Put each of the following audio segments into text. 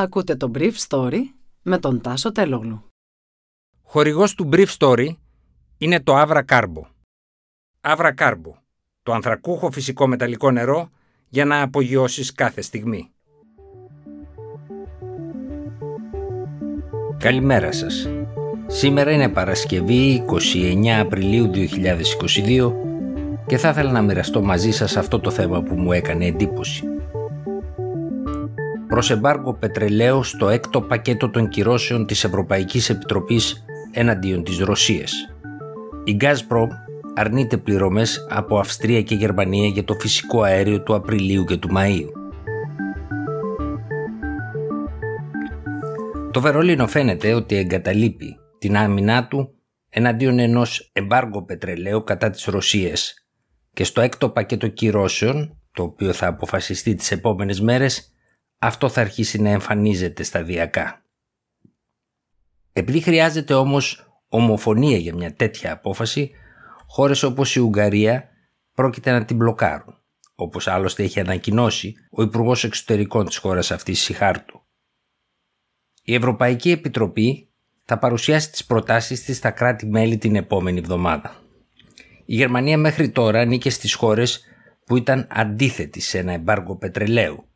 Ακούτε το Brief Story με τον Τάσο Τελόγλου. Χορηγός του Brief Story είναι το Avra Carbo. Avra Carbo, το ανθρακούχο φυσικό μεταλλικό νερό για να απογειώσεις κάθε στιγμή. Καλημέρα σας. Σήμερα είναι Παρασκευή 29 Απριλίου 2022 και θα ήθελα να μοιραστώ μαζί σας αυτό το θέμα που μου έκανε εντύπωση προς εμπάργκο πετρελαίου στο έκτο πακέτο των κυρώσεων της Ευρωπαϊκής Επιτροπής εναντίον της Ρωσίας. Η Gazprom αρνείται πληρωμές από Αυστρία και Γερμανία για το φυσικό αέριο του Απριλίου και του Μαΐου. Το Βερολίνο φαίνεται ότι εγκαταλείπει την άμυνά του εναντίον ενός εμπάργου πετρελαίου κατά της Ρωσίας και στο έκτο πακέτο κυρώσεων, το οποίο θα αποφασιστεί τις επόμενες μέρες, αυτό θα αρχίσει να εμφανίζεται σταδιακά. Επειδή χρειάζεται όμως ομοφωνία για μια τέτοια απόφαση, χώρες όπως η Ουγγαρία πρόκειται να την μπλοκάρουν, όπως άλλωστε έχει ανακοινώσει ο Υπουργός Εξωτερικών της χώρας αυτής Σιχάρτου. Η Ευρωπαϊκή Επιτροπή θα παρουσιάσει τις προτάσεις της στα κράτη-μέλη την επόμενη εβδομάδα. Η Γερμανία μέχρι τώρα ανήκε στις χώρες που ήταν αντίθετη σε ένα εμπάργο πετρελαίου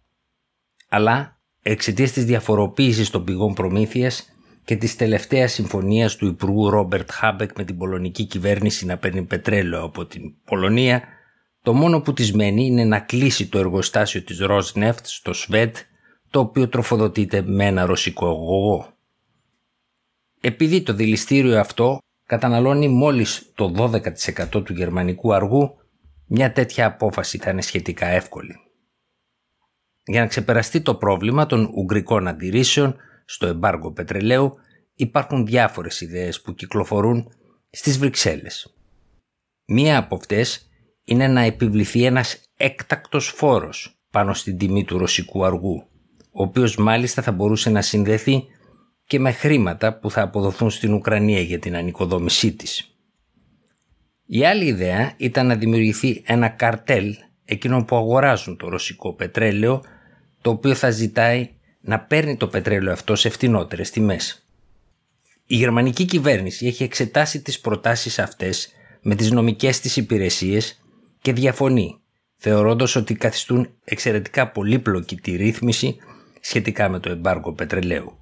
αλλά εξαιτίας της διαφοροποίησης των πηγών προμήθειας και της τελευταίας συμφωνίας του Υπουργού Ρόμπερτ Χάμπεκ με την πολωνική κυβέρνηση να παίρνει πετρέλαιο από την Πολωνία, το μόνο που της μένει είναι να κλείσει το εργοστάσιο της Rosneft στο Σβέτ, το οποίο τροφοδοτείται με ένα ρωσικό αγωγό. Επειδή το δηληστήριο αυτό καταναλώνει μόλις το 12% του γερμανικού αργού, μια τέτοια απόφαση θα είναι σχετικά εύκολη. Για να ξεπεραστεί το πρόβλημα των ουγγρικών αντιρρήσεων στο εμπάργο πετρελαίου υπάρχουν διάφορες ιδέες που κυκλοφορούν στις Βρυξέλλες. Μία από αυτές είναι να επιβληθεί ένας έκτακτος φόρος πάνω στην τιμή του ρωσικού αργού, ο οποίος μάλιστα θα μπορούσε να συνδεθεί και με χρήματα που θα αποδοθούν στην Ουκρανία για την ανοικοδόμησή της. Η άλλη ιδέα ήταν να δημιουργηθεί ένα καρτέλ εκείνων που αγοράζουν το ρωσικό πετρέλαιο το οποίο θα ζητάει να παίρνει το πετρέλαιο αυτό σε φτηνότερες τιμές. Η γερμανική κυβέρνηση έχει εξετάσει τις προτάσεις αυτές με τις νομικές της υπηρεσίες και διαφωνεί, θεωρώντας ότι καθιστούν εξαιρετικά πολύπλοκη τη ρύθμιση σχετικά με το εμπάργο πετρελαίου.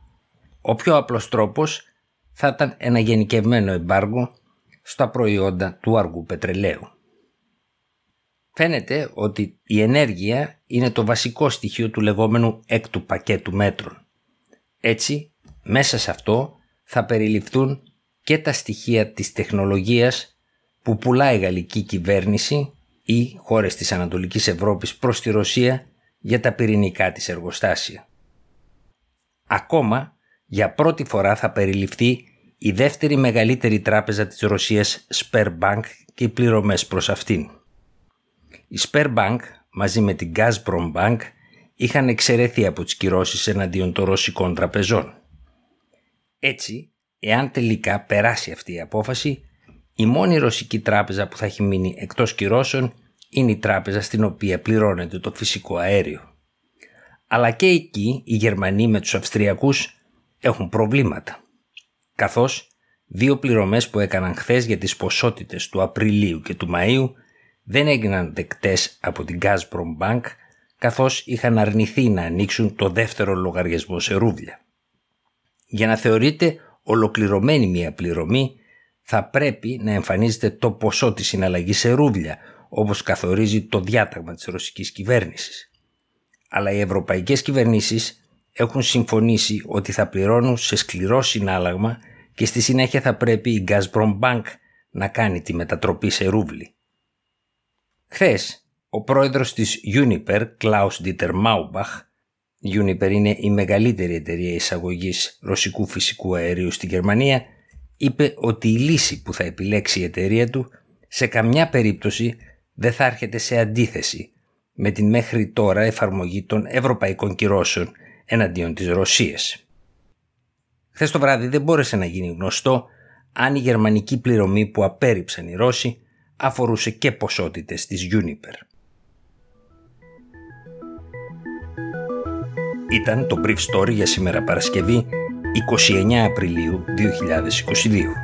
Ο πιο απλός τρόπος θα ήταν ένα γενικευμένο εμπάργο στα προϊόντα του αργού πετρελαίου. Φαίνεται ότι η ενέργεια είναι το βασικό στοιχείο του λεγόμενου έκτου πακέτου μέτρων. Έτσι, μέσα σε αυτό θα περιληφθούν και τα στοιχεία της τεχνολογίας που πουλάει η γαλλική κυβέρνηση ή χώρες της Ανατολικής Ευρώπης προς τη Ρωσία για τα πυρηνικά της εργοστάσια. Ακόμα, για πρώτη φορά θα περιληφθεί η δεύτερη μεγαλύτερη τράπεζα της Ρωσίας Sperbank και οι πληρωμές προς αυτήν. Η Sperbank μαζί με την Gazprom Bank είχαν εξαιρεθεί από τις κυρώσεις εναντίον των ρωσικών τραπεζών. Έτσι, εάν τελικά περάσει αυτή η απόφαση, η μόνη ρωσική τράπεζα που θα έχει μείνει εκτός κυρώσεων είναι η τράπεζα στην οποία πληρώνεται το φυσικό αέριο. Αλλά και εκεί οι Γερμανοί με τους Αυστριακούς έχουν προβλήματα. Καθώς δύο πληρωμές που έκαναν χθες για τις ποσότητες του Απριλίου και του Μαΐου δεν έγιναν δεκτές από την Gazprom Bank καθώς είχαν αρνηθεί να ανοίξουν το δεύτερο λογαριασμό σε ρούβλια. Για να θεωρείται ολοκληρωμένη μια πληρωμή θα πρέπει να εμφανίζεται το ποσό της συναλλαγής σε ρούβλια όπως καθορίζει το διάταγμα της ρωσικής κυβέρνησης. Αλλά οι ευρωπαϊκές κυβερνήσεις έχουν συμφωνήσει ότι θα πληρώνουν σε σκληρό συνάλλαγμα και στη συνέχεια θα πρέπει η Gazprom Bank να κάνει τη μετατροπή σε ρούβλι. Χθες, ο πρόεδρος της Uniper, Klaus Dieter Maubach, Uniper είναι η μεγαλύτερη εταιρεία εισαγωγής ρωσικού φυσικού αερίου στη Γερμανία, είπε ότι η λύση που θα επιλέξει η εταιρεία του σε καμιά περίπτωση δεν θα έρχεται σε αντίθεση με την μέχρι τώρα εφαρμογή των ευρωπαϊκών κυρώσεων εναντίον της Ρωσίας. Χθες το βράδυ δεν μπόρεσε να γίνει γνωστό αν η γερμανική πληρωμή που απέρριψαν οι Ρώσοι αφορούσε και ποσότητες της Juniper. Ήταν το Brief Story για σήμερα Παρασκευή 29 Απριλίου 2022.